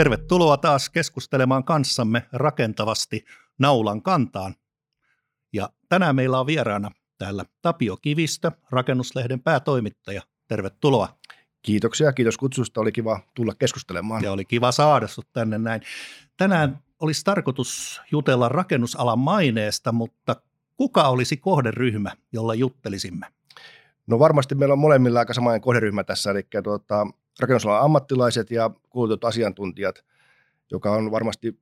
Tervetuloa taas keskustelemaan kanssamme rakentavasti naulan kantaan. Ja tänään meillä on vieraana täällä Tapio Kivistö, rakennuslehden päätoimittaja. Tervetuloa. Kiitoksia, kiitos kutsusta. Oli kiva tulla keskustelemaan. Ja oli kiva saada sinut tänne näin. Tänään olisi tarkoitus jutella rakennusalan maineesta, mutta kuka olisi kohderyhmä, jolla juttelisimme? No varmasti meillä on molemmilla aika samainen kohderyhmä tässä, eli tuota, rakennusalan ammattilaiset ja kuulutut asiantuntijat, joka on varmasti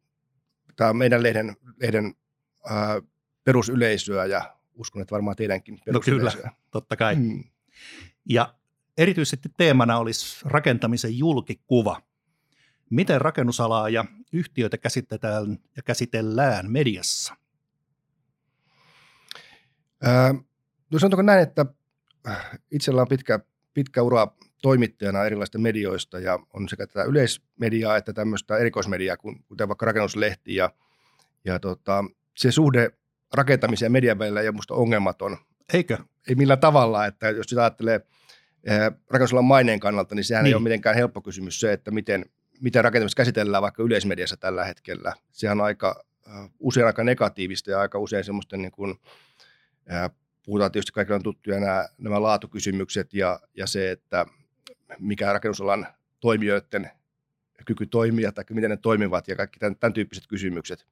tämä meidän lehden, lehden ää, perusyleisöä ja uskon, että varmaan teidänkin perusyleisöä. No kyllä, totta kai. Hmm. Ja erityisesti teemana olisi rakentamisen julkikuva. Miten rakennusalaa ja yhtiöitä käsitetään ja käsitellään mediassa? Ää, no sanotaanko näin, että itsellä on pitkä, pitkä ura toimittajana erilaisista medioista ja on sekä tätä yleismediaa että tämmöistä erikoismediaa, kuten vaikka rakennuslehti ja, ja tota, se suhde rakentamisen ja median välillä ei ole minusta ongelmaton. Eikö? Ei millään tavalla, että jos sitä ajattelee eh, rakennusalan maineen kannalta, niin sehän niin. ei ole mitenkään helppo kysymys se, että miten, miten rakentamista käsitellään vaikka yleismediassa tällä hetkellä. Sehän on aika uh, usein aika negatiivista ja aika usein semmoista niin kuin, uh, puhutaan tietysti kaikilla on tuttuja nämä, nämä laatukysymykset ja, ja se, että mikä rakennusalan toimijoiden kyky toimia tai miten ne toimivat ja kaikki tämän, tämän tyyppiset kysymykset.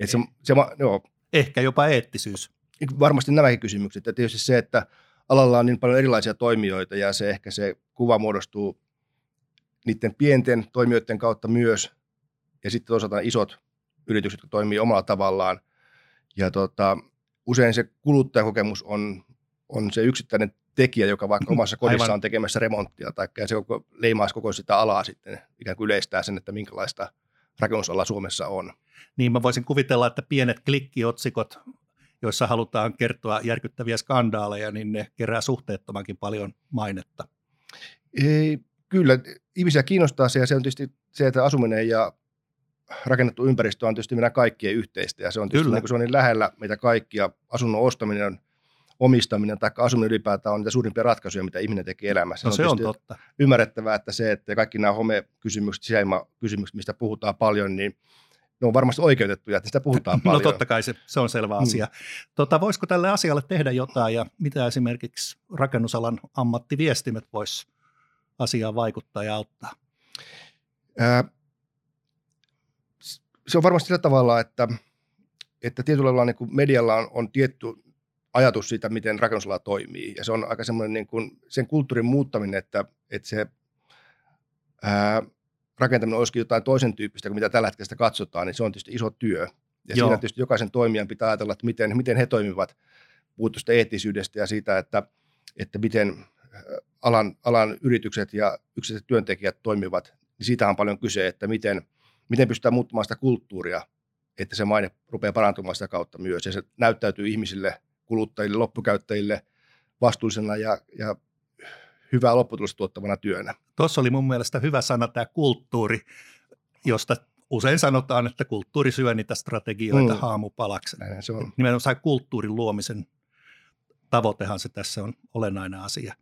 Et se, se, joo, Ehkä jopa eettisyys. Varmasti nämäkin kysymykset. Ja tietysti se, että alalla on niin paljon erilaisia toimijoita ja se ehkä se kuva muodostuu niiden pienten toimijoiden kautta myös. Ja sitten toisaalta isot yritykset, jotka toimii omalla tavallaan. Ja tota, usein se kuluttajakokemus on, on se yksittäinen tekijä, joka vaikka omassa kodissa Aivan. on tekemässä remonttia, tai se koko, leimaisi koko sitä alaa sitten, ikään kuin yleistää sen, että minkälaista rakennusala Suomessa on. Niin mä voisin kuvitella, että pienet klikkiotsikot, joissa halutaan kertoa järkyttäviä skandaaleja, niin ne kerää suhteettomankin paljon mainetta. Ei, kyllä, ihmisiä kiinnostaa se ja se on tietysti se, että asuminen ja rakennettu ympäristö on tietysti meidän kaikkien yhteistä ja se on tietysti niin, se on niin lähellä meitä kaikkia. Asunnon ostaminen on omistaminen tai asuminen ylipäätään on niitä suurimpia ratkaisuja, mitä ihminen tekee elämässä. No se on, se on totta. Ymmärrettävää, että se, että kaikki nämä homekysymykset, sisäilmakysymykset, mistä puhutaan paljon, niin ne on varmasti oikeutettuja, että sitä puhutaan no paljon. No totta kai se, se on selvä hmm. asia. Tota, voisiko tälle asialle tehdä jotain ja mitä esimerkiksi rakennusalan ammattiviestimet vois asiaan vaikuttaa ja auttaa? Ää, se on varmasti sillä tavalla, että, että tietyllä lailla niin medialla on, on tietty ajatus siitä, miten rakennusala toimii. Ja se on aika semmoinen niin kuin sen kulttuurin muuttaminen, että, että se ää, rakentaminen olisikin jotain toisen tyyppistä kuin mitä tällä hetkellä sitä katsotaan, niin se on tietysti iso työ. Ja Joo. siinä tietysti jokaisen toimijan pitää ajatella, että miten, miten he toimivat, puuttuista eettisyydestä ja siitä, että, että miten alan, alan yritykset ja yksityiset työntekijät toimivat. Niin siitä on paljon kyse, että miten, miten pystytään muuttamaan sitä kulttuuria, että se maine rupeaa parantumaan sitä kautta myös. Ja se näyttäytyy ihmisille – kuluttajille, loppukäyttäjille vastuullisena ja, ja hyvää lopputulosta tuottavana työnä. Tuossa oli mun mielestä hyvä sana tämä kulttuuri, josta usein sanotaan, että kulttuuri syö niitä strategioita mm. haamupalaksi. Näin se on. Nimenomaan kulttuurin luomisen tavoitehan se tässä on olennainen asia.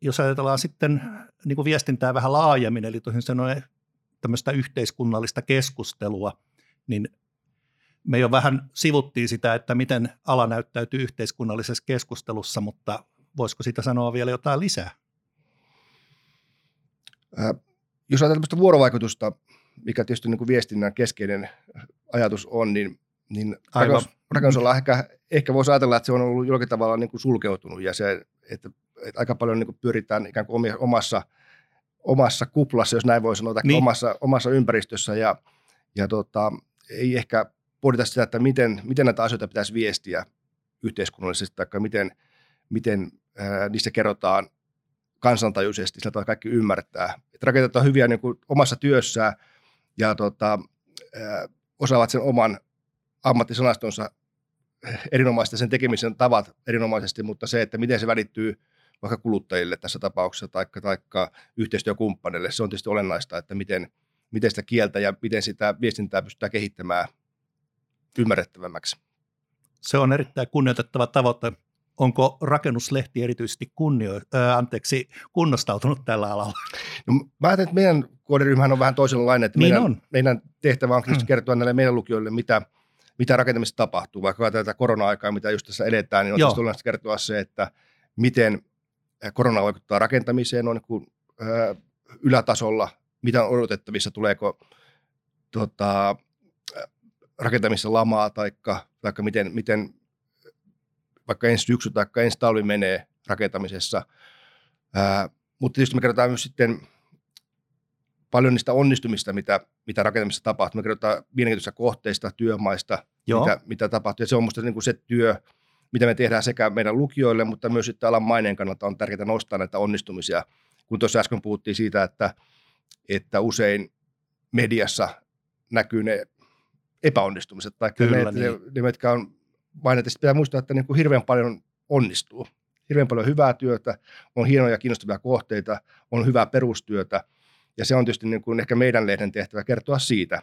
Jos ajatellaan sitten niin kuin viestintää vähän laajemmin, eli toisin sanoen tämmöistä yhteiskunnallista keskustelua, niin me jo vähän sivuttiin sitä, että miten ala näyttäytyy yhteiskunnallisessa keskustelussa, mutta voisiko siitä sanoa vielä jotain lisää? Äh, jos ajatellaan vuorovaikutusta, mikä tietysti niin kuin viestinnän keskeinen ajatus on, niin, niin rakennus, rakennusala ehkä, ehkä voisi ajatella, että se on ollut jollakin tavalla niin kuin sulkeutunut ja se, että, että aika paljon niin kuin pyritään ikään kuin omassa, omassa kuplassa, jos näin voi sanoa, niin. omassa, omassa ympäristössä ja, ja tota, ei ehkä pohdita sitä, että miten, miten näitä asioita pitäisi viestiä yhteiskunnallisesti, tai miten, miten ää, niistä kerrotaan kansantajuisesti, sillä tavalla kaikki ymmärtää. Että rakenteet hyviä niin kuin omassa työssään ja tota, ää, osaavat sen oman ammattisanastonsa erinomaisesti, sen tekemisen tavat erinomaisesti, mutta se, että miten se välittyy vaikka kuluttajille tässä tapauksessa tai taikka yhteistyökumppaneille, se on tietysti olennaista, että miten, miten sitä kieltä ja miten sitä viestintää pystytään kehittämään ymmärrettävämmäksi. Se on erittäin kunnioitettava tavoite. onko rakennuslehti erityisesti kunnio, äh, anteeksi, kunnostautunut tällä alalla? No, mä ajattelen, että meidän kohderyhmähän on vähän toisenlainen. Että niin meidän, on. meidän tehtävä on hmm. kertoa näille meidän lukijoille, mitä, mitä rakentamisessa tapahtuu. Vaikka tätä korona-aikaa, mitä just tässä edetään, niin on tietysti kertoa se, että miten korona vaikuttaa rakentamiseen on niin äh, ylätasolla, mitä on odotettavissa, tuleeko tota, rakentamissa lamaa, taikka, taikka miten, miten vaikka ensi syksy tai ensi talvi menee rakentamisessa. Ää, mutta tietysti me kerrotaan myös sitten paljon niistä onnistumista, mitä, mitä rakentamisessa tapahtuu. Me kerrotaan mielenkiintoisista kohteista, työmaista, mitä, mitä tapahtuu. Ja se on minusta niin kuin se työ, mitä me tehdään sekä meidän lukijoille, mutta myös sitten alan maineen kannalta on tärkeää nostaa näitä onnistumisia. Kun tuossa äsken puhuttiin siitä, että, että usein mediassa näkyy ne epäonnistumiset, tai Kyllä, ne, niin. ne, ne, mitkä on mainita. Sitten pitää muistaa, että niin kuin hirveän paljon onnistuu. Hirveän paljon hyvää työtä, on hienoja kiinnostavia kohteita, on hyvää perustyötä. Ja se on tietysti niin kuin ehkä meidän lehden tehtävä kertoa siitä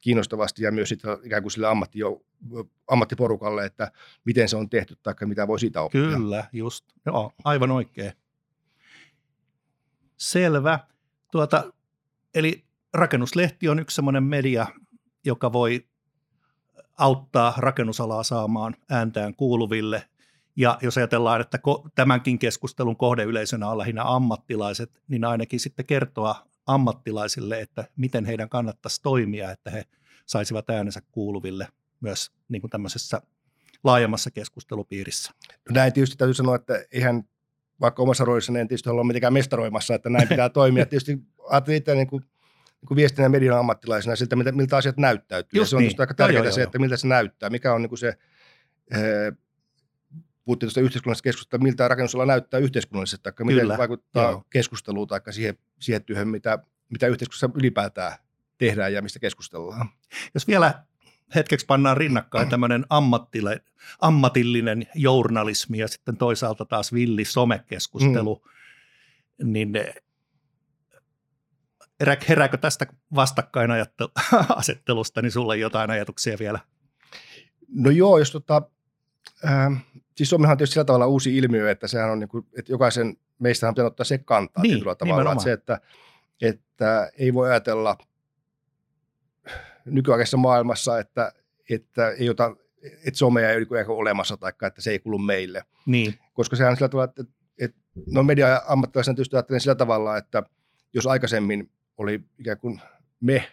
kiinnostavasti ja myös sitten ikään kuin sille ammatti, ammattiporukalle, että miten se on tehty tai mitä voi siitä oppia. Kyllä, just. Joo, aivan oikein. Selvä. Tuota, eli rakennuslehti on yksi sellainen media, joka voi auttaa rakennusalaa saamaan ääntään kuuluville. Ja jos ajatellaan, että tämänkin keskustelun kohdeyleisönä on lähinnä ammattilaiset, niin ainakin sitten kertoa ammattilaisille, että miten heidän kannattaisi toimia, että he saisivat äänensä kuuluville myös niin kuin tämmöisessä laajemmassa keskustelupiirissä. No näin tietysti täytyy sanoa, että eihän vaikka omassa roolissa en tietysti ole mitenkään mestaroimassa, että näin pitää toimia. Tietysti ajattelin itse niin kuin niin viestinnän median ammattilaisena siltä, miltä, miltä asiat näyttäytyy. Just ja se on niin. aika tärkeää joo, se, että miltä se näyttää, mikä on niin kuin se, ee, eh, puhuttiin tuosta yhteiskunnallisesta keskustelusta, miltä rakennusala näyttää yhteiskunnallisesti, tai miten se vaikuttaa joo. keskusteluun tai siihen, siihen työhön, mitä, mitä yhteiskunnassa ylipäätään tehdään ja mistä keskustellaan. Jos vielä hetkeksi pannaan rinnakkain tämmöinen ammatillinen journalismi ja sitten toisaalta taas villi somekeskustelu, mm. niin herääkö tästä vastakkainasettelusta, niin sulla jotain ajatuksia vielä? No joo, jos tota, äh, siis Suomihan on tietysti sillä tavalla uusi ilmiö, että sehän on niin kuin, että jokaisen meistä on ottaa se kantaa niin, tavalla. Että se, että, että ei voi ajatella nykyaikaisessa maailmassa, että, että ei ota, että somea ei ole olemassa tai että se ei kuulu meille. Niin. Koska sehän on sillä tavalla, että, että no media-ammattilaisena tietysti ajattelen sillä tavalla, että jos aikaisemmin oli ikään kuin me,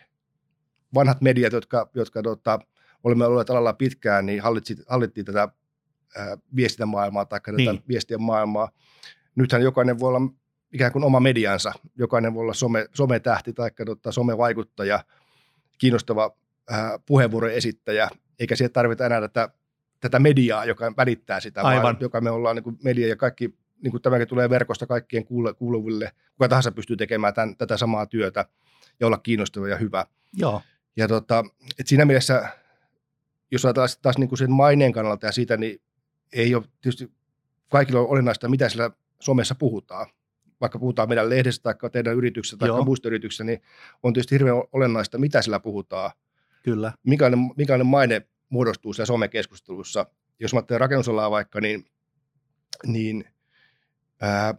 vanhat mediat, jotka, jotka tota, olemme olleet alalla pitkään, niin hallittiin, hallittiin tätä ää, viestintämaailmaa tai tätä niin. viestien maailmaa. Nythän jokainen voi olla ikään kuin oma mediansa. Jokainen voi olla some, sometähti tai tota, somevaikuttaja, kiinnostava ää, puheenvuoron esittäjä, eikä siihen tarvita enää tätä, tätä mediaa, joka välittää sitä, Aivan. vaan joka me ollaan niin kuin media ja kaikki niin kuin tämäkin tulee verkosta kaikkien kuuluville, kuka tahansa pystyy tekemään tämän, tätä samaa työtä ja olla kiinnostava ja hyvä. Joo. Ja tota, et siinä mielessä, jos ajatellaan taas niin kuin sen maineen kannalta ja siitä, niin ei ole tietysti kaikilla on olennaista, mitä sillä somessa puhutaan. Vaikka puhutaan meidän lehdestä tai teidän yrityksestä tai muista yrityksistä, niin on tietysti hirveän olennaista, mitä sillä puhutaan. Kyllä. Minkälainen, minkälainen maine muodostuu siellä somekeskustelussa. Jos mä teen rakennusalaa vaikka, niin, niin – Ää,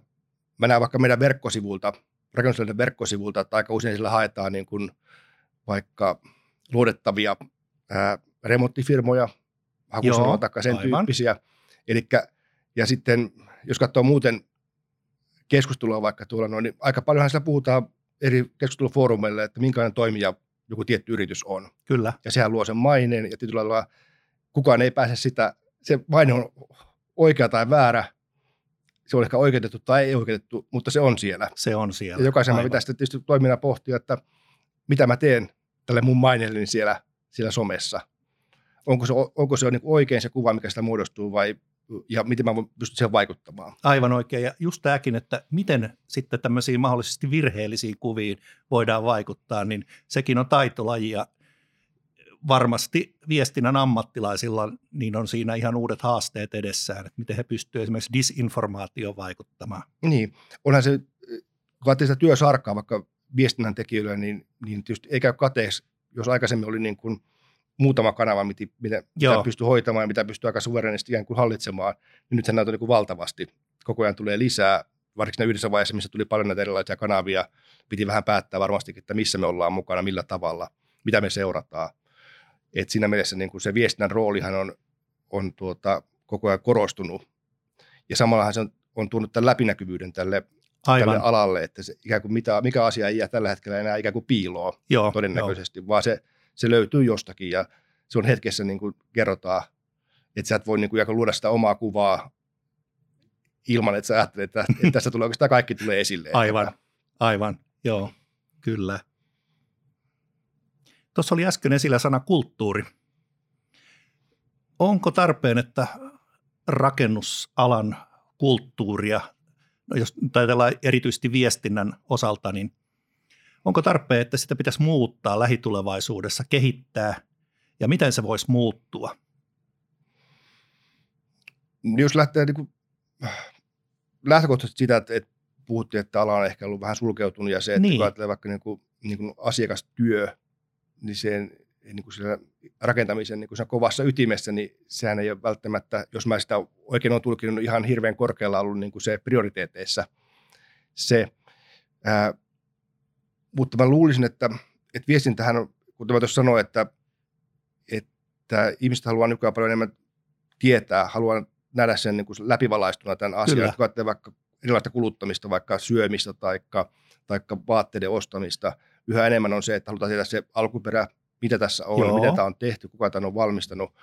mä näen vaikka meidän verkkosivulta, rakennuslehden verkkosivulta, että aika usein sillä haetaan niin kuin vaikka luodettavia ää, remonttifirmoja, hakusanoja tai sen aivan. tyyppisiä. Elikkä, ja sitten jos katsoo muuten keskustelua vaikka tuolla noin, niin aika paljonhan siellä puhutaan eri keskustelufoorumeille, että minkälainen toimija joku tietty yritys on. Kyllä. Ja sehän luo sen maineen ja tietyllä lailla kukaan ei pääse sitä, se maine on oikea tai väärä, se on ehkä oikeutettu tai ei oikeutettu, mutta se on siellä. Se on siellä. Ja jokaisen Aivan. pitää sitten tietysti toiminnan pohtia, että mitä mä teen tälle mun maineelleni siellä, siellä somessa. Onko se, onko se niin oikein se kuva, mikä sitä muodostuu vai ja miten mä pystyn siihen vaikuttamaan. Aivan oikein. Ja just tämäkin, että miten sitten tämmöisiin mahdollisesti virheellisiin kuviin voidaan vaikuttaa, niin sekin on taitolaji. Ja varmasti viestinnän ammattilaisilla niin on siinä ihan uudet haasteet edessään, että miten he pystyvät esimerkiksi disinformaatioon vaikuttamaan. Niin, onhan se, kun sitä työsarkaa vaikka viestinnän tekijöille, niin, niin tietysti ei käy kateeksi, jos aikaisemmin oli niin kuin muutama kanava, mitä, mitä, pystyy hoitamaan ja mitä pystyy aika suverenisti ikään kuin hallitsemaan, niin nyt se näyttää niin valtavasti. Koko ajan tulee lisää, varsinkin yhdessä vaiheessa, missä tuli paljon näitä erilaisia kanavia, piti vähän päättää varmastikin, että missä me ollaan mukana, millä tavalla, mitä me seurataan. Et siinä mielessä niin kuin se viestinnän roolihan on, on tuota, koko ajan korostunut. Ja samallahan se on, on tuonut tämän läpinäkyvyyden tälle, Aivan. tälle alalle, että se, ikään kuin mitä, mikä asia ei jää tällä hetkellä enää ikään kuin piiloon Joo, todennäköisesti, jo. vaan se, se löytyy jostakin ja se on hetkessä niin kuin kerrotaan, että sä et voi niin kuin luoda sitä omaa kuvaa ilman, että sä ajattelet, että, että tässä tulee oikeastaan kaikki tulee esille. Aivan, aivan, joo, kyllä. Tuossa oli äsken esillä sana kulttuuri. Onko tarpeen, että rakennusalan kulttuuria, no jos ajatellaan erityisesti viestinnän osalta, niin onko tarpeen, että sitä pitäisi muuttaa lähitulevaisuudessa, kehittää ja miten se voisi muuttua? Jos lähtee niin kuin, lähtökohtaisesti sitä, että, että puhuttiin, että ala on ehkä ollut vähän sulkeutunut ja se, että niin. kun vaikka niin kuin, niin kuin asiakastyö, niin sen niin kuin siellä rakentamisen niin kuin kovassa ytimessä, niin sehän ei ole välttämättä, jos mä sitä oikein olen tulkinut, ihan hirveän korkealla ollut niin kuin se prioriteeteissa se. Ää, mutta mä luulisin, että, että viestintähän on, kuten mä tuossa sanoin, että, että ihmiset haluaa nykyään paljon enemmän tietää, haluaa nähdä sen niin kuin läpivalaistuna tämän asian, että kun vaikka erilaista kuluttamista, vaikka syömistä tai vaatteiden ostamista, yhä enemmän on se, että halutaan tietää se alkuperä, mitä tässä on, Joo. mitä tämä on tehty, kuka tämän on valmistanut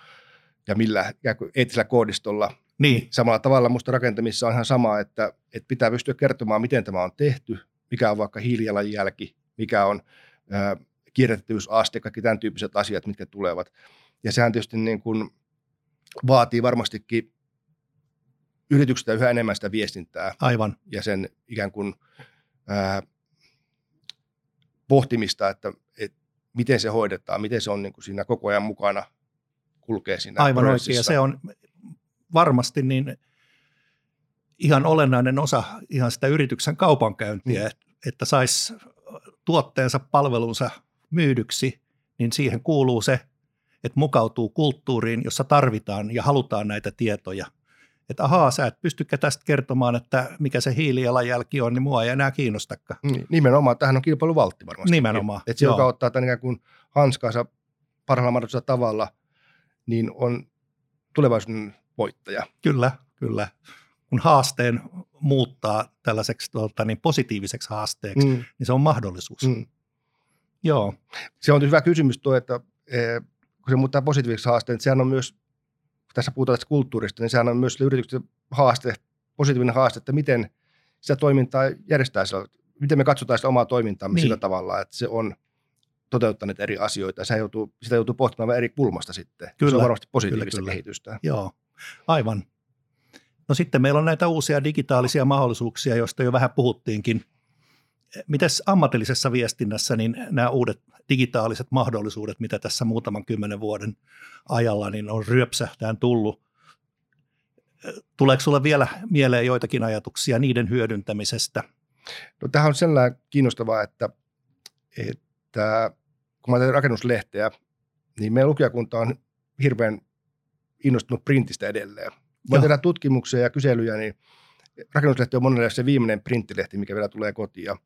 ja millä eettisellä koodistolla. Niin. Samalla tavalla minusta rakentamisessa on ihan sama, että, että pitää pystyä kertomaan, miten tämä on tehty, mikä on vaikka hiilijalanjälki, mikä on äh, kierrätettävyysaste, kaikki tämän tyyppiset asiat, mitkä tulevat. Ja sehän tietysti niin kuin vaatii varmastikin yrityksestä yhä enemmän sitä viestintää. Aivan. Ja sen ikään kuin ää, pohtimista, että, että miten se hoidetaan, miten se on niin kuin siinä koko ajan mukana, kulkee siinä Aivan oikein, ja se on varmasti niin ihan olennainen osa ihan sitä yrityksen kaupankäyntiä, mm. että saisi tuotteensa, palvelunsa myydyksi, niin siihen kuuluu se, että mukautuu kulttuuriin, jossa tarvitaan ja halutaan näitä tietoja – että ahaa, sä et pystykään tästä kertomaan, että mikä se hiilijalanjälki on, niin mua ei enää kiinnostakaan. Niin, nimenomaan, tähän on kilpailuvaltti varmasti. Nimenomaan. Että se, joka ottaa tämän ikään kuin hanskaansa parhaalla mahdollisella tavalla, niin on tulevaisuuden voittaja. Kyllä, kyllä. Kun haasteen muuttaa tällaiseksi tuota, niin positiiviseksi haasteeksi, mm. niin se on mahdollisuus. Mm. Joo. Se on hyvä kysymys tuo, että eh, kun se muuttaa positiiviseksi haasteen, että sehän on myös tässä puhutaan tästä kulttuurista, niin sehän on myös yrityksen haaste, positiivinen haaste, että miten sitä toimintaa järjestää sillä, miten me katsotaan sitä omaa toimintaamme niin. sillä tavalla, että se on toteuttaneet eri asioita. Se joutuu, sitä joutuu pohtimaan eri kulmasta sitten. Kyllä. Se on varmasti positiivista kyllä, kyllä. kehitystä. Joo, aivan. No sitten meillä on näitä uusia digitaalisia mahdollisuuksia, joista jo vähän puhuttiinkin. Mites ammatillisessa viestinnässä niin nämä uudet digitaaliset mahdollisuudet, mitä tässä muutaman kymmenen vuoden ajalla niin on ryöpsähtään tullut. Tuleeko sinulle vielä mieleen joitakin ajatuksia niiden hyödyntämisestä? No tämähän on sellainen kiinnostavaa, että, että kun mä teen rakennuslehteä, niin meidän lukijakunta on hirveän innostunut printistä edelleen. Mä tehdään tutkimuksia ja kyselyjä, niin rakennuslehti on monelle se viimeinen printtilehti, mikä vielä tulee kotiin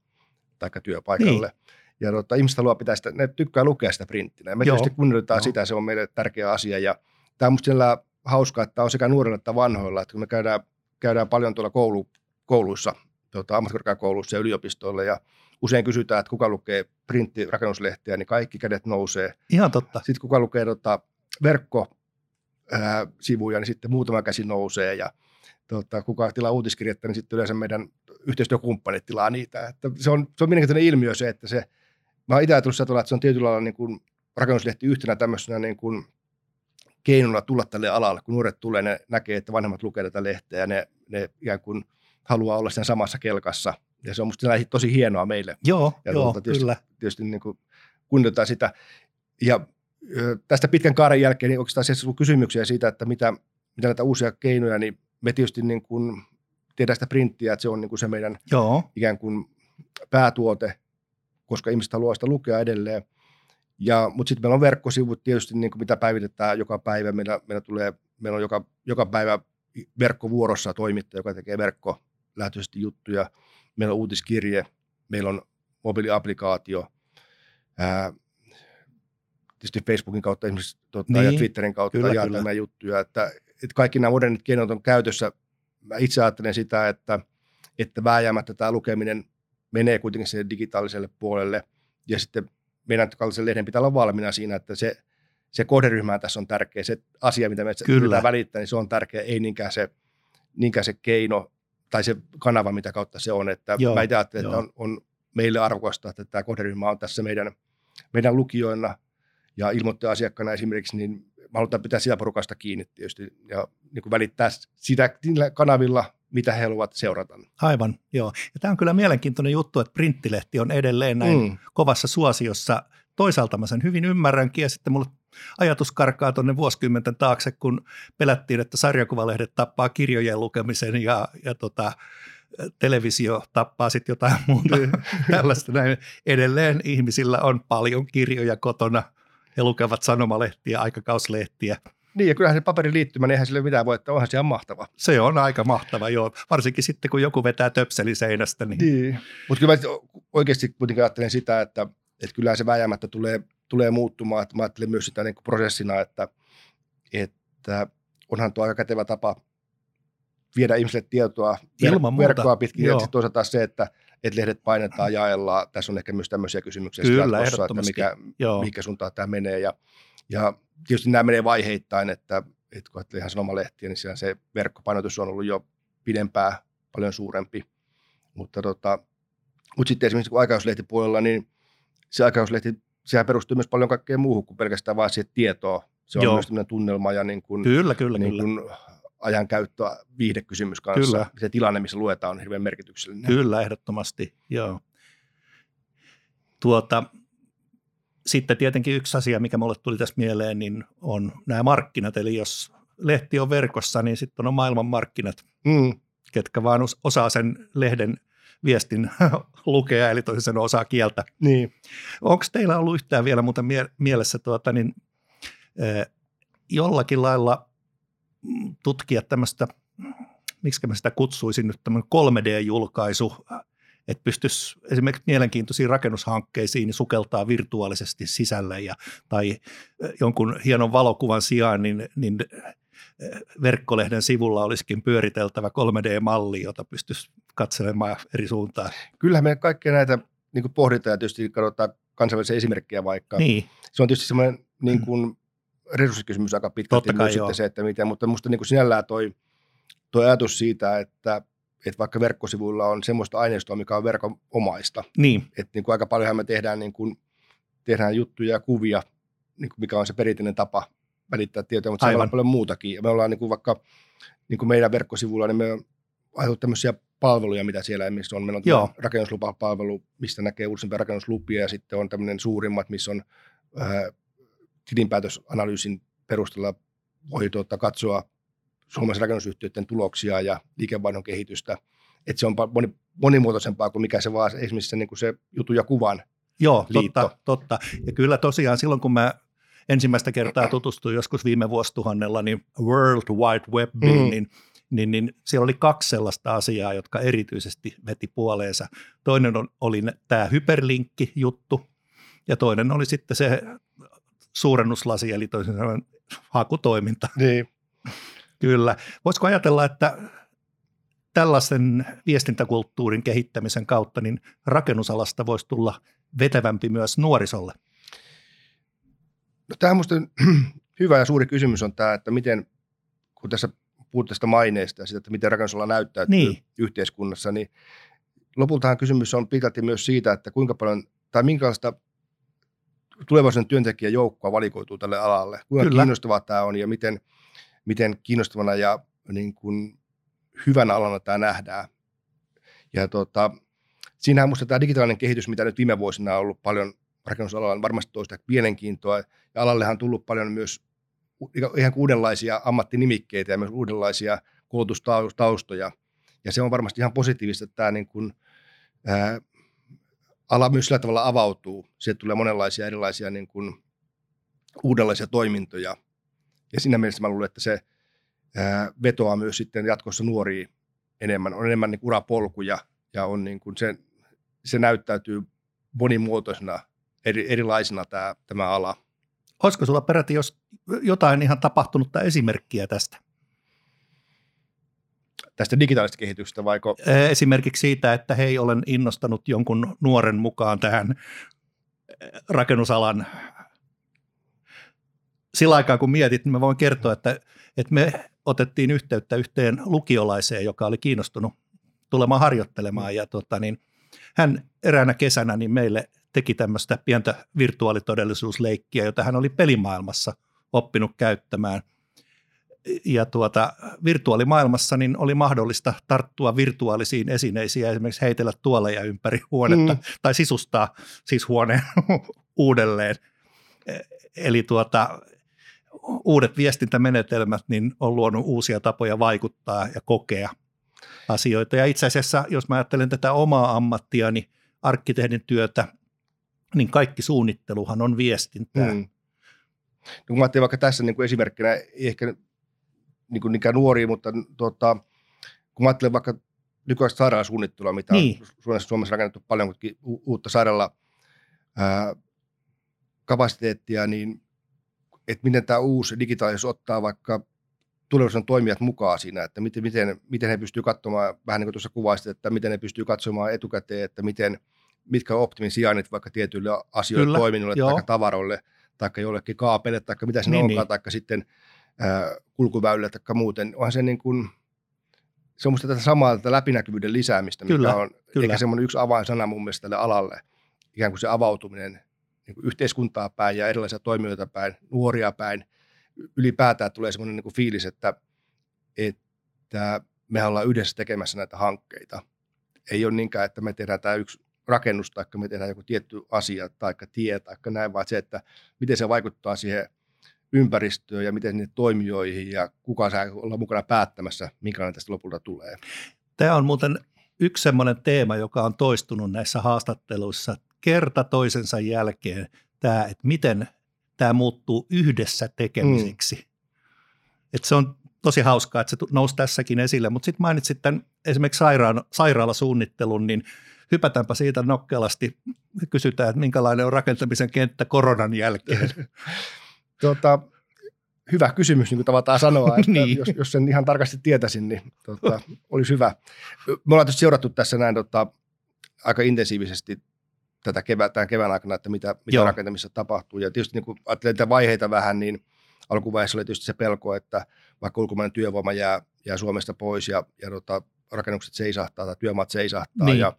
tai työpaikalle. Niin. Ja tota, ihmiset haluaa pitää sitä, ne tykkää lukea sitä printtinä. Ja me Joo. tietysti kunnioitetaan Joo. sitä, se on meille tärkeä asia. Ja tämä on minusta hauskaa, että on sekä nuorilla että vanhoilla, että kun me käydään, käydään paljon tuolla koulu, kouluissa, tuota, ammattikorkeakouluissa ja yliopistoilla, ja usein kysytään, että kuka lukee printtirakennuslehteä, niin kaikki kädet nousee. Ihan totta. Sitten kuka lukee tota, verkkosivuja, niin sitten muutama käsi nousee, ja tota, kuka tilaa uutiskirjettä, niin sitten yleensä meidän yhteistyökumppanit tilaa niitä. Että se, on, se on mielenkiintoinen ilmiö se, että se Mä oon itse ajatellut sitä, että se on tietyllä lailla niin kuin rakennuslehti yhtenä tämmöisenä niin kuin keinona tulla tälle alalle. Kun nuoret tulee, ne näkee, että vanhemmat lukee tätä lehteä ja ne, ne ikään kuin haluaa olla sen samassa kelkassa. Ja se on musta tosi hienoa meille. Joo, ja joo tietysti, kyllä. Tietysti niin kuin kunnioitetaan sitä. Ja tästä pitkän kaaren jälkeen niin oikeastaan se kysymyksiä siitä, että mitä, mitä näitä uusia keinoja, niin me tietysti niin kuin tiedän sitä printtiä, että se on niin kuin se meidän Joo. ikään kuin päätuote, koska ihmiset haluaa sitä lukea edelleen. Ja, mutta sitten meillä on verkkosivut tietysti, niin kuin mitä päivitetään joka päivä. Meillä, meillä, tulee, meillä on joka, joka päivä verkkovuorossa toimittaja, joka tekee verkkolähtöisesti juttuja. Meillä on uutiskirje, meillä on mobiiliaplikaatio, ää, tietysti Facebookin kautta esimerkiksi tuota, niin, ja Twitterin kautta kyllä, jaetaan kyllä. juttuja, että, että kaikki nämä modernit keinot on käytössä. Mä itse ajattelen sitä, että, että vääjäämättä tämä lukeminen menee kuitenkin sinne digitaaliselle puolelle, ja sitten meidän kaltaisen lehden pitää olla valmiina siinä, että se, se kohderyhmä tässä on tärkeä, se asia, mitä me Kyllä. välittää, niin se on tärkeä, ei niinkään se, niinkään se keino tai se kanava, mitä kautta se on. Että Joo, mä itse ajattelen, että on, on meille arvokasta, että tämä kohderyhmä on tässä meidän, meidän lukijoina ja ilmoittaja-asiakkaana esimerkiksi, niin mä halutaan pitää sitä porukasta kiinni tietysti ja niin kuin välittää sitä niillä kanavilla, mitä he haluavat seurata. Aivan, joo. Ja tämä on kyllä mielenkiintoinen juttu, että printtilehti on edelleen näin mm. kovassa suosiossa. Toisaalta mä sen hyvin ymmärränkin ja sitten mulla ajatus karkaa tuonne vuosikymmenten taakse, kun pelättiin, että sarjakuvalehdet tappaa kirjojen lukemisen ja, ja tota, televisio tappaa sitten jotain muuta niin. tällaista. Näin. Edelleen ihmisillä on paljon kirjoja kotona. He lukevat sanomalehtiä, aikakauslehtiä. Niin, ja kyllähän se paperiliittymä, niin eihän sille mitään voi, että onhan se ihan mahtava. Se on aika mahtava, joo. Varsinkin sitten, kun joku vetää töpseli seinästä. Niin, niin. mutta kyllä mä oikeasti kuitenkin ajattelen sitä, että, että kyllähän se vääjäämättä tulee, tulee muuttumaan. Että mä ajattelen myös sitä niin prosessina, että, että onhan tuo aika kätevä tapa viedä ihmisille tietoa Ilman verkkoa pitkin. Joo. Ja sitten toisaalta se, että, että lehdet painetaan, jaellaan. Tässä on ehkä myös tämmöisiä kysymyksiä Kyllä, jatkossa, että mikä, mikä suuntaan tämä menee. Ja, ja tietysti nämä menee vaiheittain, että, että kun ajattelee ihan sanomalehtiä, niin siellä se verkkopainotus on ollut jo pidempää, paljon suurempi. Mutta, tota, mutta sitten esimerkiksi kun aikauslehtipuolella, niin se aikauslehti, sehän perustuu myös paljon kaikkeen muuhun kuin pelkästään vain siihen tietoa. Se on Joo. myös tunnelma ja niin kuin, kyllä, kyllä, niin kyllä. Kuin ajankäyttöä, viihdekysymys kanssa. Kyllä. Se tilanne, missä luetaan, on hirveän merkityksellinen. Kyllä, ehdottomasti, joo. Tuota, sitten tietenkin yksi asia, mikä mulle tuli tässä mieleen, niin on nämä markkinat. Eli jos lehti on verkossa, niin sitten on maailman markkinat, mm. ketkä vaan osaa sen lehden viestin lukea, eli toisin sanoen osaa kieltä. Niin. Onko teillä ollut yhtään vielä muuten mie- mielessä tuota, niin, eh, jollakin lailla tutkia tämmöistä, miksi mä sitä kutsuisin nyt, tämmöinen 3D-julkaisu, että pystyisi esimerkiksi mielenkiintoisiin rakennushankkeisiin niin sukeltaa virtuaalisesti sisälle ja, tai jonkun hienon valokuvan sijaan, niin, niin verkkolehden sivulla olisikin pyöriteltävä 3D-malli, jota pystyisi katselemaan eri suuntaan. Kyllähän me kaikkia näitä niin pohditaan ja tietysti katsotaan kansainvälisiä esimerkkejä vaikka. Niin. Se on tietysti semmoinen niin kuin resurssikysymys aika pitkälti myös sitten se, että miten, mutta minusta niin sinällään toi, toi ajatus siitä, että että vaikka verkkosivuilla on semmoista aineistoa, mikä on verkon omaista. Niin. Että niin kuin aika paljonhan me tehdään, niin kuin, tehdään juttuja ja kuvia, niin kuin mikä on se perinteinen tapa välittää tietoja, mutta Aivan. on paljon muutakin. Ja me ollaan niin kuin vaikka niin kuin meidän verkkosivuilla, niin me on tämmöisiä palveluja, mitä siellä missä on. Meillä on rakennuslupapalvelu, mistä näkee uusimpia rakennuslupia, ja sitten on tämmöinen suurimmat, missä on ää, tilinpäätösanalyysin perusteella voi tuota, katsoa suomalaisen rakennusyhtiöiden tuloksia ja liikevaihdon kehitystä. Että se on moni, monimuotoisempaa kuin mikä se vaan esimerkiksi se, niin kuin se jutun ja kuvan Joo, liitto. totta, totta. Ja kyllä tosiaan silloin, kun mä ensimmäistä kertaa tutustuin joskus viime vuosituhannella, niin World Wide Webiin, mm. niin, niin, niin siellä oli kaksi sellaista asiaa, jotka erityisesti veti puoleensa. Toinen on, oli tämä hyperlinkki-juttu, ja toinen oli sitten se suurennuslasi, eli toisin sanoen hakutoiminta. Niin. Kyllä. Voisiko ajatella, että tällaisen viestintäkulttuurin kehittämisen kautta niin rakennusalasta voisi tulla vetävämpi myös nuorisolle? No, tämä on hyvä ja suuri kysymys on tämä, että miten, kun tässä puhut tästä maineesta ja siitä, että miten rakennusala näyttäytyy niin. yhteiskunnassa, niin lopultahan kysymys on pitkälti myös siitä, että kuinka paljon tai minkälaista tulevaisuuden työntekijäjoukkoa valikoituu tälle alalle. Kuinka Kyllä. kiinnostavaa tämä on ja miten, miten kiinnostavana ja niin kuin hyvänä alana tämä nähdään. Ja tota, siinähän minusta tämä digitaalinen kehitys, mitä nyt viime vuosina on ollut paljon rakennusalalla, on varmasti toista mielenkiintoa. Ja alallehan on tullut paljon myös ihan uudenlaisia ammattinimikkeitä ja myös uudenlaisia koulutustaustoja. Ja se on varmasti ihan positiivista, että tämä niin kuin, ää, ala myös sillä tavalla avautuu. Sieltä tulee monenlaisia erilaisia niin kuin, uudenlaisia toimintoja. Ja siinä mielessä mä luulen, että se ää, vetoaa myös sitten jatkossa nuoriin enemmän. On enemmän niin urapolkuja ja on niin kuin se, se näyttäytyy monimuotoisena, eri, erilaisena tämä, tämä ala. Olisiko sulla peräti jos jotain ihan tapahtunutta esimerkkiä tästä? Tästä digitaalisesta kehityksestä vaiko? Esimerkiksi siitä, että hei, olen innostanut jonkun nuoren mukaan tähän rakennusalan sillä aikaa kun mietit, niin mä voin kertoa, että, että me otettiin yhteyttä yhteen lukiolaiseen, joka oli kiinnostunut tulemaan harjoittelemaan ja tota, niin, hän eräänä kesänä niin meille teki tämmöistä pientä virtuaalitodellisuusleikkiä, jota hän oli pelimaailmassa oppinut käyttämään. Ja tuota, virtuaalimaailmassa niin oli mahdollista tarttua virtuaalisiin esineisiin ja esimerkiksi heitellä tuoleja ympäri huonetta mm. tai sisustaa siis huoneen uudelleen. E, eli tuota, uudet viestintämenetelmät niin on luonut uusia tapoja vaikuttaa ja kokea asioita. Ja itse asiassa, jos mä ajattelen tätä omaa ammattiani, arkkitehdin työtä, niin kaikki suunnitteluhan on viestintää. Mm. No, kun mä ajattelin vaikka tässä niin kuin esimerkkinä, ei ehkä niin kuin nuoria, mutta tuota, kun mä ajattelen vaikka nykyaikaista sairaalasuunnittelua, mitä niin. on Suomessa, Suomessa rakennettu paljon uutta sairaala ää, kapasiteettia, niin että miten tämä uusi digitaalisuus ottaa vaikka tulevaisuuden toimijat mukaan siinä, että miten, miten, miten he pystyvät katsomaan, vähän niin kuin tuossa kuvasit, että miten he pystyvät katsomaan etukäteen, että miten, mitkä on optimin sijainnit vaikka tietyille asioille, Kyllä, toiminnoille tai tavaroille, tai jollekin kaapelle, tai mitä se niin, onkaan, niin. tai sitten äh, kulkuväylille tai muuten. Onhan se niin kuin, se on musta tätä samaa tätä läpinäkyvyyden lisäämistä, Kyllä, mikä on kyllä. ehkä semmoinen yksi avainsana mun mielestä tälle alalle, ikään kuin se avautuminen niin yhteiskuntaa päin ja erilaisia toimijoita päin, nuoria päin. Ylipäätään tulee semmoinen niin fiilis, että, että me ollaan yhdessä tekemässä näitä hankkeita. Ei ole niinkään, että me tehdään tämä yksi rakennus tai me tehdään joku tietty asia tai tie tai näin, vaan se, että miten se vaikuttaa siihen ympäristöön ja miten niitä toimijoihin ja kuka saa olla mukana päättämässä, minkälainen tästä lopulta tulee. Tämä on muuten yksi sellainen teema, joka on toistunut näissä haastatteluissa kerta toisensa jälkeen tämä, että miten tämä muuttuu yhdessä tekemiseksi. Mm. Että se on tosi hauskaa, että se nousi tässäkin esille, mutta sitten mainitsit tämän esimerkiksi sairaan, sairaalasuunnittelun, niin hypätäänpä siitä nokkelasti ja kysytään, että minkälainen on rakentamisen kenttä koronan jälkeen. tota, hyvä kysymys, niin kuin tavataan sanoa, että niin. jos, jos sen ihan tarkasti tietäisin, niin tota, olisi hyvä. Me ollaan seurattu tässä näin tota, aika intensiivisesti tätä kevä, tämän kevään aikana, että mitä, mitä rakentamisessa tapahtuu. Ja tietysti niin kun ajattelee vaiheita vähän, niin alkuvaiheessa oli tietysti se pelko, että vaikka ulkomainen työvoima jää, jää Suomesta pois ja, ja tota, rakennukset seisahtaa tai työmaat seisahtaa niin. ja,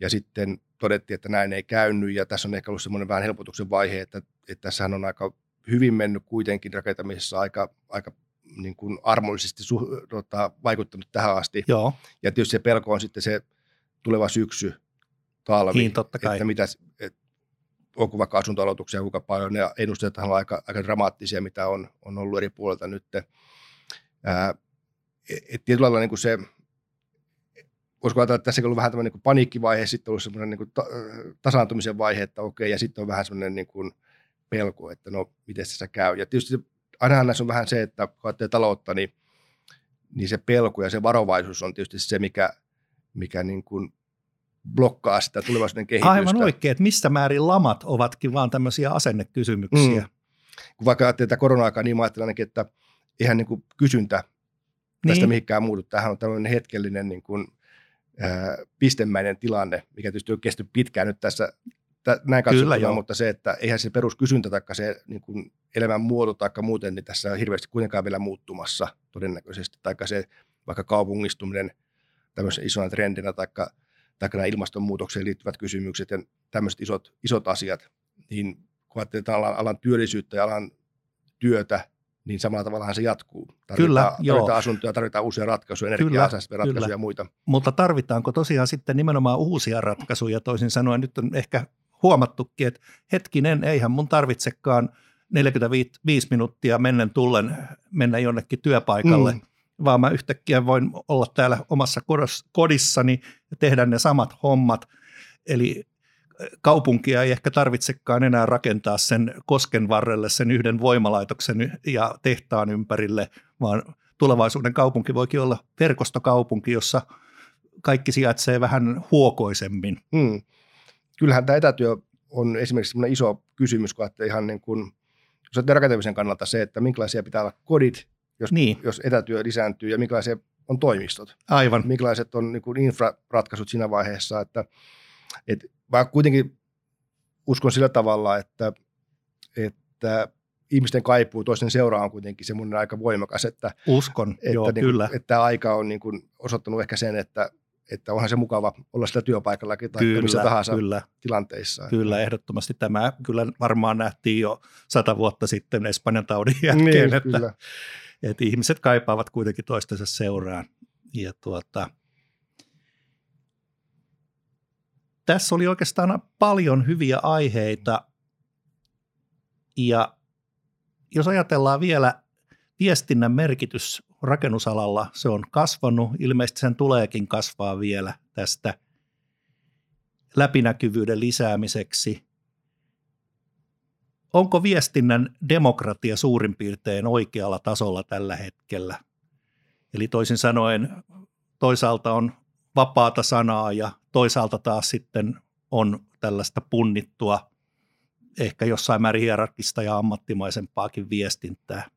ja sitten todettiin, että näin ei käynyt ja tässä on ehkä ollut semmoinen vähän helpotuksen vaihe, että, että tässähän on aika hyvin mennyt kuitenkin rakentamisessa aika, aika niin kuin armollisesti su, tota, vaikuttanut tähän asti. Joo. Ja tietysti se pelko on sitten se tuleva syksy, talvi, niin, totta kai. että mitä, et, onko vaikka asuntoaloituksia kuinka paljon, ne ennusteet on aika, aika dramaattisia, mitä on, on ollut eri puolilta nyt. Ää, et tietyllä lailla niin kuin se, voisiko ajatella, että tässä on ollut vähän tämmöinen niin paniikkivaihe, sitten on ollut semmoinen niin kuin ta- tasaantumisen vaihe, että okei, ja sitten on vähän semmoinen niin kuin pelko, että no, miten se käy. Ja tietysti ainahan näissä on vähän se, että kun ajattelee taloutta, niin, niin se pelko ja se varovaisuus on tietysti se, mikä, mikä niin kuin blokkaa sitä tulevaisuuden kehitystä. Aivan oikein, että missä määrin lamat ovatkin vaan tämmöisiä asennekysymyksiä. Mm. Kun vaikka ajattelee tätä korona-aikaa, niin mä ajattelen ainakin, että eihän niin kuin kysyntä tästä niin. mihinkään muutu. Tämähän on tämmöinen hetkellinen niin kuin, äh, pistemäinen tilanne, mikä tietysti on kestänyt pitkään nyt tässä tä, näin katsottuna, mutta se, että eihän se peruskysyntä tai se niin kuin elämän muoto tai muuten, niin tässä on hirveästi kuitenkaan vielä muuttumassa todennäköisesti, tai se vaikka kaupungistuminen tämmöisen isona trendinä, tai tai nämä ilmastonmuutokseen liittyvät kysymykset ja tämmöiset isot, isot asiat, niin kun ajattelee alan, alan työllisyyttä ja alan työtä, niin samalla tavallahan se jatkuu. Tarvitaan, kyllä, tarvitaan joo. asuntoja, tarvitaan uusia ratkaisuja, energiaa ratkaisuja ja muita. Mutta tarvitaanko tosiaan sitten nimenomaan uusia ratkaisuja, toisin sanoen nyt on ehkä huomattukin, että hetkinen, eihän mun tarvitsekaan 45 minuuttia mennen tullen mennä jonnekin työpaikalle, mm vaan mä yhtäkkiä voin olla täällä omassa kodissani ja tehdä ne samat hommat. Eli kaupunkia ei ehkä tarvitsekaan enää rakentaa sen kosken varrelle sen yhden voimalaitoksen ja tehtaan ympärille, vaan tulevaisuuden kaupunki voikin olla verkostokaupunki, jossa kaikki sijaitsee vähän huokoisemmin. Hmm. Kyllähän tämä etätyö on esimerkiksi iso kysymys, kun ihan niin kuin, jos rakentamisen kannalta se, että minkälaisia pitää olla kodit, jos, niin. jos etätyö lisääntyy ja minkälaisia on toimistot. Aivan. Minkälaiset on niin kuin infraratkaisut siinä vaiheessa, että, että mä kuitenkin uskon sillä tavalla, että, että ihmisten kaipuu toisten seuraa on kuitenkin semmoinen aika voimakas, että, Uskon, että, joo, niin, kyllä. että tämä aika on niin kuin osoittanut ehkä sen, että, että onhan se mukava olla sitä työpaikallakin tai kyllä, missä tahansa kyllä. tilanteissa. Kyllä, ehdottomasti tämä kyllä varmaan nähtiin jo sata vuotta sitten Espanjan taudin jälkeen, niin, että, kyllä. Että ihmiset kaipaavat kuitenkin toistensa seuraan. Ja tuota, tässä oli oikeastaan paljon hyviä aiheita ja jos ajatellaan vielä viestinnän merkitys rakennusalalla, se on kasvanut, ilmeisesti sen tuleekin kasvaa vielä tästä läpinäkyvyyden lisäämiseksi. Onko viestinnän demokratia suurin piirtein oikealla tasolla tällä hetkellä? Eli toisin sanoen toisaalta on vapaata sanaa ja toisaalta taas sitten on tällaista punnittua, ehkä jossain määrin hierarkista ja ammattimaisempaakin viestintää.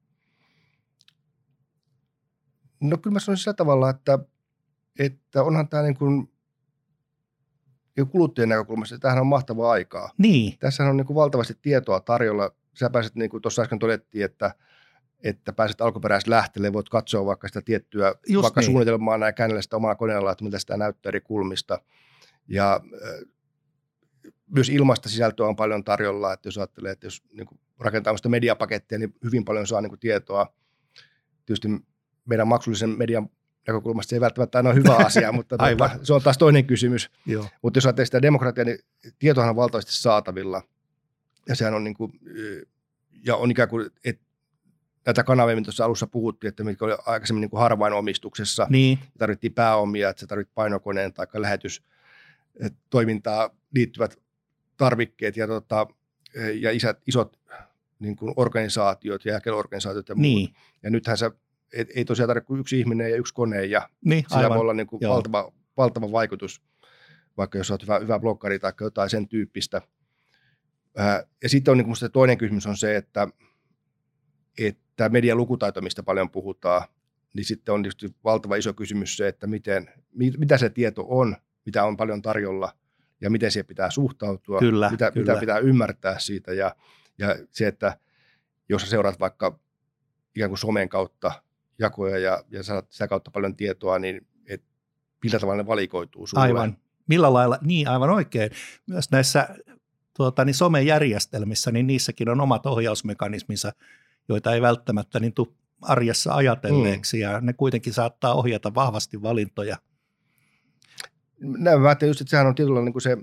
No kyllä mä sanoisin sillä tavalla, että, että onhan tämä niin kuin kuluttajien näkökulmasta, että tämähän on mahtavaa aikaa. Niin. Tässä on niin kuin valtavasti tietoa tarjolla. Sä pääset, niin kuin tuossa äsken todettiin, että, että pääset alkuperäislähteelle, voit katsoa vaikka sitä tiettyä, Just vaikka niin. suunnitelmaa näin käännellä sitä omalla koneella, että mitä sitä näyttää eri kulmista. Ja myös ilmaista sisältöä on paljon tarjolla, että jos ajattelee, että jos niin kuin rakentaa sitä mediapakettia, niin hyvin paljon saa niin kuin tietoa. Tietysti meidän maksullisen median näkökulmasta se ei välttämättä aina ole hyvä asia, mutta tuota, se on taas toinen kysymys. Joo. Mutta jos ajattelee sitä demokratiaa, niin tietohan on valtavasti saatavilla. Ja sehän on niin kuin, ja on ikään kuin, että näitä kanavia, mitä tuossa alussa puhuttiin, että mitkä oli aikaisemmin niin kuin harvain omistuksessa. Niin. Tarvittiin pääomia, että sä tarvit painokoneen tai lähetystoimintaa liittyvät tarvikkeet ja, tota, ja isät, isot niin kuin organisaatiot ja jakeluorganisaatiot ja muut. Niin. Ja nythän se ei, ei tosiaan tarvitse kuin yksi ihminen ja yksi kone ja niin, sillä aivan. voi olla niin kuin valtava, valtava vaikutus, vaikka jos olet hyvä, hyvä blokkari tai jotain sen tyyppistä. Ää, ja sitten on niin kuin toinen kysymys on se, että, että median lukutaito, mistä paljon puhutaan, niin sitten on tietysti valtava iso kysymys se, että miten, mit, mitä se tieto on, mitä on paljon tarjolla ja miten siihen pitää suhtautua, kyllä, mitä, kyllä. mitä pitää ymmärtää siitä ja, ja se, että jos sä seuraat vaikka ikään kuin somen kautta jakoja ja, ja saat sitä kautta paljon tietoa, niin et, millä tavalla ne valikoituu sulle? Aivan. Millä lailla? Niin, aivan oikein. Myös näissä tuota, niin somejärjestelmissä, niin niissäkin on omat ohjausmekanisminsa, joita ei välttämättä niin tule arjessa ajatelleeksi, mm. ja ne kuitenkin saattaa ohjata vahvasti valintoja. Näin mä ajattelin just, että sehän on tietyllä niin kuin se,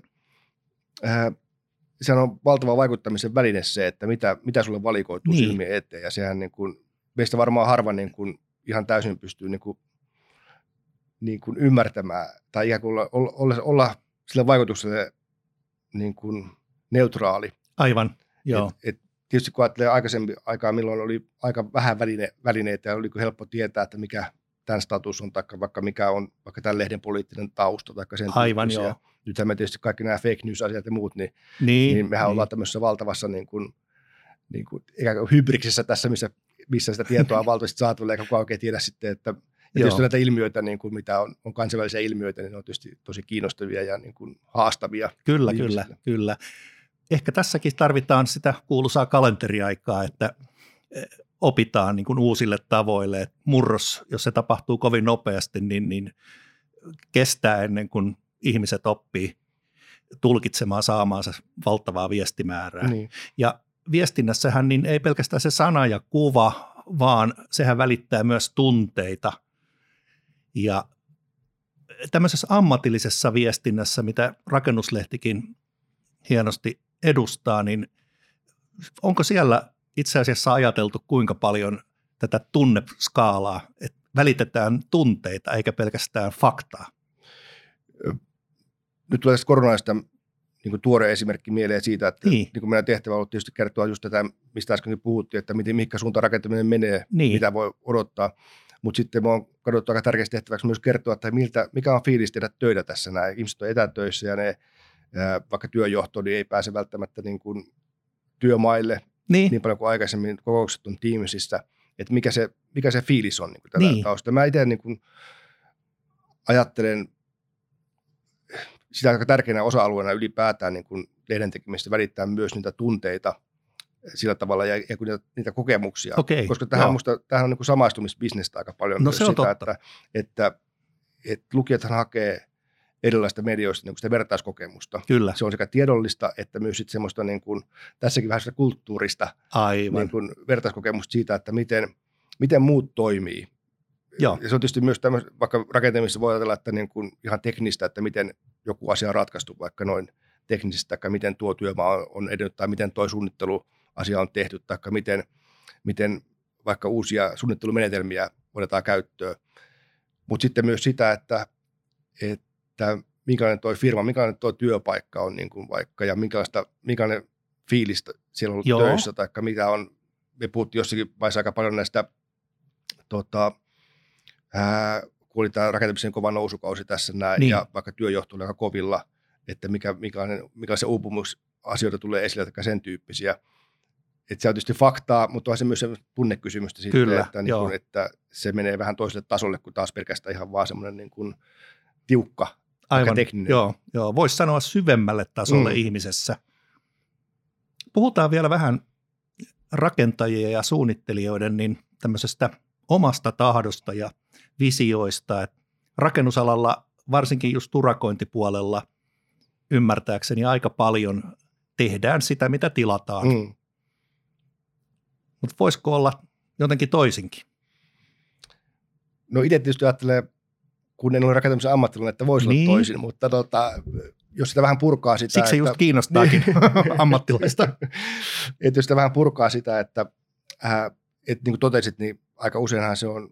äh, sehän on valtava vaikuttamisen väline se, että mitä, mitä sulle valikoituu niin. silmien eteen, ja sehän niin kuin, meistä varmaan harva niin kuin ihan täysin pystyy niin kuin, niin kuin ymmärtämään tai ihan kuin olla, olla, olla sillä vaikutuksella niin kuin neutraali. Aivan, joo. Et, et tietysti kun ajattelee aikaisemmin aikaa, milloin oli aika vähän väline, välineitä ja oli helppo tietää, että mikä tämän status on, tai vaikka mikä on vaikka tämän lehden poliittinen tausta, tai sen Aivan, joo. Nythän me tietysti kaikki nämä fake news-asiat ja muut, niin, niin, niin mehän niin. ollaan tämmöisessä valtavassa niin kuin, niin kuin, ikään kuin hybriksessä tässä, missä missä sitä tietoa on valtavasti saatavilla, eikä kukaan oikein tiedä sitten, että ja tietysti näitä ilmiöitä, niin kuin mitä on, on kansainvälisiä ilmiöitä, niin ne on tietysti tosi kiinnostavia ja niin kuin haastavia. Kyllä, ihmisille. kyllä, kyllä. Ehkä tässäkin tarvitaan sitä kuuluisaa kalenteriaikaa, että eh, opitaan niin kuin uusille tavoille. Että murros, jos se tapahtuu kovin nopeasti, niin, niin kestää ennen kuin ihmiset oppii tulkitsemaan saamaansa valtavaa viestimäärää. Niin. Ja viestinnässähän niin ei pelkästään se sana ja kuva, vaan sehän välittää myös tunteita. Ja tämmöisessä ammatillisessa viestinnässä, mitä rakennuslehtikin hienosti edustaa, niin onko siellä itse asiassa ajateltu kuinka paljon tätä tunneskaalaa, että välitetään tunteita eikä pelkästään faktaa? Nyt tulee koronasta niin kuin tuore esimerkki mieleen siitä, että niin. Niin kuin meidän tehtävä on tietysti kertoa just tätä, mistä äsken puhuttiin, että miten, mihinkä suuntaan rakentaminen menee, niin. mitä voi odottaa. Mutta sitten me on katsottu aika tärkeästi tehtäväksi myös kertoa, että miltä, mikä on fiilis tehdä töitä tässä. Nämä ihmiset on etätöissä ja ne, vaikka työjohto, niin ei pääse välttämättä niin kuin työmaille niin. niin paljon kuin aikaisemmin kokoukset on tiimisissä, että mikä se, mikä se fiilis on niin kuin tällä niin. taustalla. Mä itse niin kuin ajattelen sitä aika tärkeänä osa-alueena ylipäätään niin kuin lehden tekemistä välittää myös niitä tunteita sillä tavalla ja, ja niitä, niitä kokemuksia. Okay, Koska tähän, on musta, tähän on niin kuin samaistumisbisnestä aika paljon. No se on sitä, totta. Että, että, että lukijathan hakee erilaista medioista niin kuin sitä vertaiskokemusta. Kyllä. Se on sekä tiedollista että myös sitten semmoista niin kuin, tässäkin vähän sitä kulttuurista Aivan. Niin kuin vertaiskokemusta siitä, että miten, miten muut toimii. Joo. Ja se on tietysti myös tämmöistä, vaikka rakentamisessa voi ajatella, että niin kuin ihan teknistä, että miten joku asia on ratkaistu vaikka noin teknisesti, tai miten tuo työmaa on edennyt, tai miten tuo suunnitteluasia on tehty, tai miten, miten vaikka uusia suunnittelumenetelmiä otetaan käyttöön. Mutta sitten myös sitä, että, että minkälainen tuo firma, minkälainen tuo työpaikka on niin kuin vaikka, ja minkälaista, minkälainen fiilistä siellä on ollut Joo. töissä, tai mitä on, me puhuttiin jossakin vaiheessa aika paljon näistä tota, ää, kun oli tämä rakentamisen kova nousukausi tässä näin, niin. ja vaikka työjohto oli aika kovilla, että mikä, mikä se uupumusasioita tulee esille, tai sen tyyppisiä. Että se on tietysti faktaa, mutta on se myös tunnekysymystä sitten, Kyllä, että, niin kun, että se menee vähän toiselle tasolle kuin taas pelkästään ihan vaan semmoinen niin kuin tiukka, Aivan, tekninen. Joo, joo voisi sanoa syvemmälle tasolle mm. ihmisessä. Puhutaan vielä vähän rakentajien ja suunnittelijoiden niin tämmöisestä omasta tahdosta ja visioista. Et rakennusalalla, varsinkin just turakointipuolella, ymmärtääkseni aika paljon tehdään sitä, mitä tilataan. Mm. Mutta voisiko olla jotenkin toisinkin? No itse tietysti ajattelee, kun en ole rakentamisen ammattilainen, että voisi niin. olla toisin, mutta tota, jos sitä vähän purkaa sitä. Siksi että, just kiinnostaakin ammattilaista. että jos sitä vähän purkaa sitä, että, äh, että niin kuin totesit, niin aika useinhan se on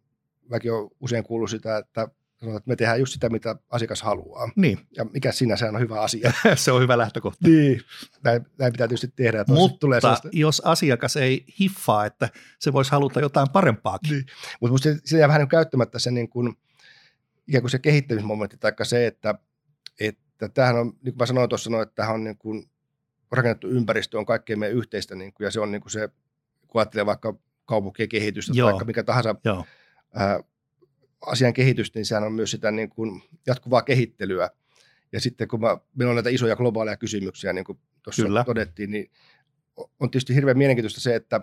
mäkin olen usein kuullut sitä, että sanotaan, että me tehdään just sitä, mitä asiakas haluaa. Niin. Ja mikä sinä, se on hyvä asia. se on hyvä lähtökohta. Niin, näin, näin pitää tietysti tehdä. Mutta tulee sellaista... jos asiakas ei hiffaa, että se voisi haluta jotain parempaakin. Niin. Mutta minusta se jää vähän niin käyttämättä se, niin kuin, ikään kuin se kehittämismomentti, tai se, että, että tämähän on, niin kuin mä sanoin tuossa, no, että tämähän on niin kuin, rakennettu ympäristö on kaikkein meidän yhteistä, niin kuin, ja se on niin kuin se, kun ajattelee vaikka kaupunkien kehitystä Joo. tai mikä tahansa Joo ää, asian kehitystä, niin sehän on myös sitä niin kuin jatkuvaa kehittelyä. Ja sitten kun mä, meillä on näitä isoja globaaleja kysymyksiä, niin kuin tuossa Kyllä. todettiin, niin on tietysti hirveän mielenkiintoista se, että,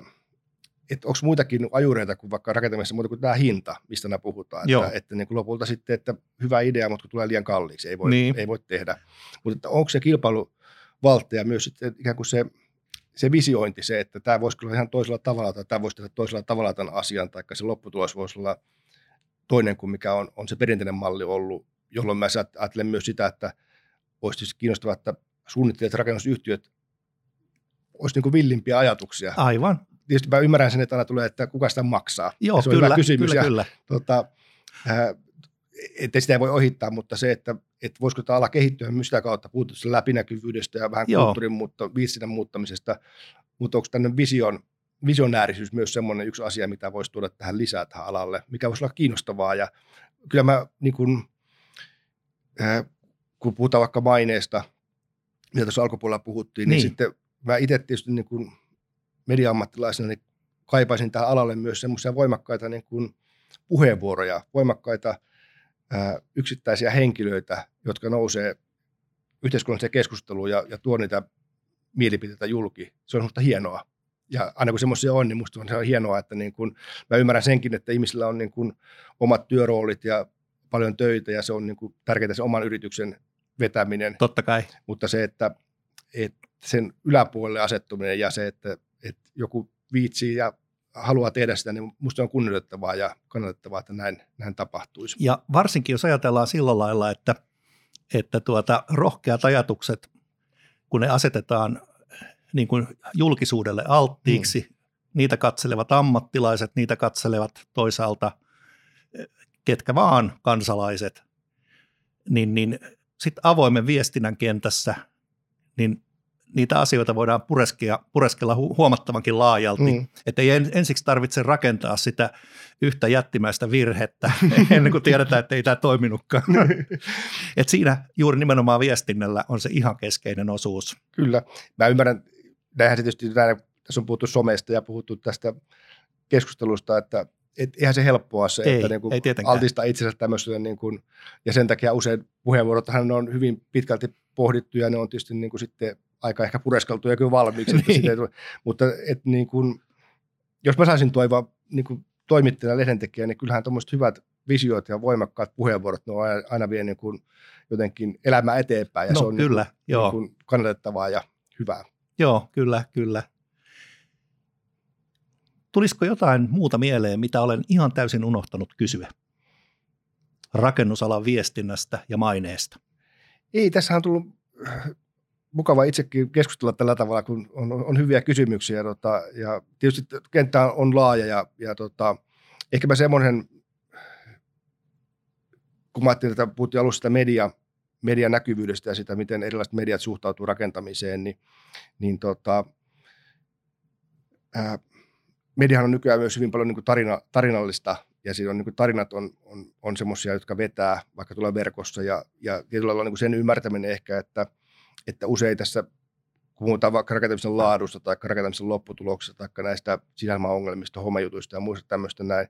että onko muitakin ajureita kuin vaikka rakentamisessa muuta kuin tämä hinta, mistä nämä puhutaan. Joo. Että, että niin kuin lopulta sitten, että hyvä idea, mutta kun tulee liian kalliiksi, ei voi, niin. ei voi tehdä. Mutta onko se kilpailuvaltteja myös sitten ikään kuin se se visiointi, se, että tämä voisi olla ihan toisella tavalla tai tämä voisi tehdä toisella tavalla tämän asian, tai se lopputulos voisi olla toinen kuin mikä on, on se perinteinen malli ollut, jolloin mä ajattelen myös sitä, että olisi siis kiinnostavaa, että suunnittelijat ja rakennusyhtiöt olisi niin kuin villimpiä ajatuksia. Aivan. Tietysti mä ymmärrän sen, että aina tulee, että kuka sitä maksaa. Joo, se on kyllä, hyvä kysymys. Kyllä, ja, kyllä. Tota, äh, että sitä ei voi ohittaa, mutta se, että, että voisiko tämä ala kehittyä myös sitä kautta, puhuttu läpinäkyvyydestä ja vähän Joo. kulttuurin muutta, viestinnän muuttamisesta, mutta onko tämmöinen vision, visionäärisyys myös semmoinen yksi asia, mitä voisi tuoda tähän lisää tähän alalle, mikä voisi olla kiinnostavaa? Ja kyllä mä niin kun, äh, kun puhutaan vaikka maineesta, mitä tuossa alkupuolella puhuttiin, niin, niin. sitten mä itse tietysti niin kuin media-ammattilaisena niin kaipaisin tähän alalle myös semmoisia voimakkaita niin kuin puheenvuoroja, voimakkaita yksittäisiä henkilöitä, jotka nousee yhteiskunnalliseen keskusteluun ja, ja tuo niitä mielipiteitä julki. Se on minusta hienoa. Ja aina kun semmoisia on, niin minusta on, hienoa, että niin kun, mä ymmärrän senkin, että ihmisillä on niin kun omat työroolit ja paljon töitä ja se on niin kun tärkeää se oman yrityksen vetäminen. Totta kai. Mutta se, että, että sen yläpuolelle asettuminen ja se, että, että joku viitsii ja haluaa tehdä sitä, niin minusta on kunnioitettavaa ja kannatettavaa, että näin, näin tapahtuisi. Ja varsinkin jos ajatellaan sillä lailla, että, että tuota, rohkeat ajatukset, kun ne asetetaan niin kuin julkisuudelle alttiiksi, hmm. niitä katselevat ammattilaiset, niitä katselevat toisaalta ketkä vaan kansalaiset, niin, niin sitten avoimen viestinnän kentässä niin niitä asioita voidaan pureskella, pureskella huomattavankin laajalti. Mm. Että ei ensiksi tarvitse rakentaa sitä yhtä jättimäistä virhettä ennen kuin tiedetään, että ei tämä toiminutkaan. Et siinä juuri nimenomaan viestinnällä on se ihan keskeinen osuus. Kyllä. Mä ymmärrän, näinhän se tietysti, tässä on puhuttu somesta ja puhuttu tästä keskustelusta, että et eihän se helppoa se, ei, että niin kuin ei altistaa itsensä tämmöiselle, niin kuin, ja sen takia usein puheenvuorothan on hyvin pitkälti pohdittu ja ne on tietysti niin kuin sitten aika ehkä pureskeltu ja kyllä valmiiksi. niin. että tule, mutta et niin kuin, jos mä saisin toivoa niin kuin toimittajana, lehdentekijä, niin kyllähän tuommoiset hyvät visiot ja voimakkaat puheenvuorot, ne on aina vie niin kuin jotenkin elämää eteenpäin ja no, se on kyllä, niin joo. Niin kuin kannatettavaa ja hyvää. Joo, kyllä, kyllä. Tulisiko jotain muuta mieleen, mitä olen ihan täysin unohtanut kysyä? Rakennusalan viestinnästä ja maineesta. Ei, tässä on tullut mukava itsekin keskustella tällä tavalla, kun on, on hyviä kysymyksiä. Tota, ja tietysti kenttä on laaja ja, ja tota, ehkä mä semmoinen, kun mä ajattelin, että puhuttiin alussa sitä media, median näkyvyydestä ja sitä, miten erilaiset mediat suhtautuu rakentamiseen, niin, niin tota, ää, mediahan on nykyään myös hyvin paljon niin kuin tarina, tarinallista, ja siinä on, niin kuin tarinat on, on, on semmoisia, jotka vetää, vaikka tulee verkossa, ja, ja tietyllä lailla niin kuin sen ymmärtäminen ehkä, että, että usein tässä, kun puhutaan vaikka rakentamisen laadusta tai rakentamisen lopputuloksesta tai näistä sisäilmaongelmista, homajutuista ja muista tämmöistä näin,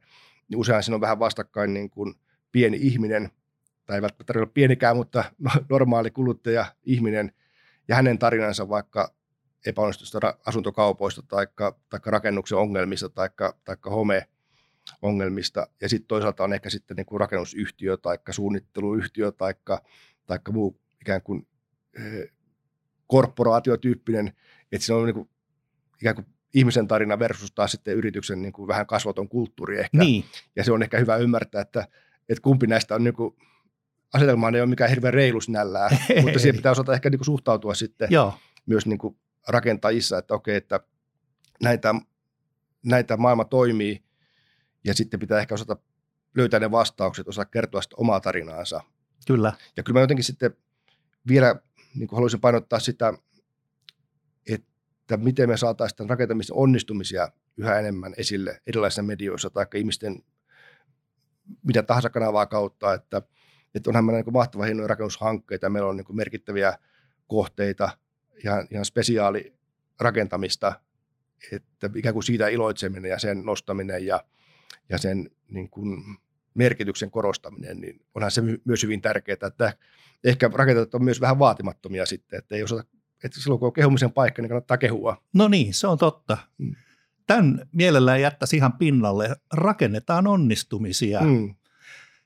niin usein siinä on vähän vastakkain niin kuin pieni ihminen, tai ei välttämättä tarvitse pienikään, mutta normaali kuluttaja, ihminen, ja hänen tarinansa vaikka epäonnistusta asuntokaupoista tai rakennuksen ongelmista tai home ongelmista. Ja sitten toisaalta on ehkä sitten niin kuin rakennusyhtiö tai suunnitteluyhtiö tai muu ikään kuin eh, korporaatiotyyppinen, että se on niin kuin, ikään kuin ihmisen tarina versus taas sitten yrityksen niin kuin vähän kasvoton kulttuuri ehkä. Niin. Ja se on ehkä hyvä ymmärtää, että, että kumpi näistä on niin kuin, asetelmaan ei ole mikään hirveän reilu sinällään, mutta siihen pitää osata ehkä niin kuin suhtautua sitten Joo. myös niin kuin rakentajissa, että okei, että näitä, näitä maailma toimii ja sitten pitää ehkä osata löytää ne vastaukset, osaa kertoa sitä omaa tarinaansa. Kyllä. Ja kyllä mä jotenkin sitten vielä niin kuin haluaisin painottaa sitä, että miten me saataisiin rakentamisen onnistumisia yhä enemmän esille erilaisissa medioissa tai ihmisten mitä tahansa kanavaa kautta, että, että onhan meillä niin mahtava hienoja rakennushankkeita, meillä on niin merkittäviä kohteita, ihan, ihan spesiaali rakentamista, että ikään kuin siitä iloitseminen ja sen nostaminen ja, ja sen niin kuin merkityksen korostaminen, niin onhan se myös hyvin tärkeää, että ehkä rakentajat on myös vähän vaatimattomia sitten, että ei osata, että silloin kun on kehumisen paikka, niin kannattaa kehua. No niin, se on totta. Mm. Tämän mielellään jättäisi ihan pinnalle. Rakennetaan onnistumisia. Mm.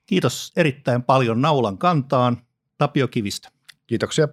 Kiitos erittäin paljon naulan kantaan. Tapio Kivistä. Kiitoksia.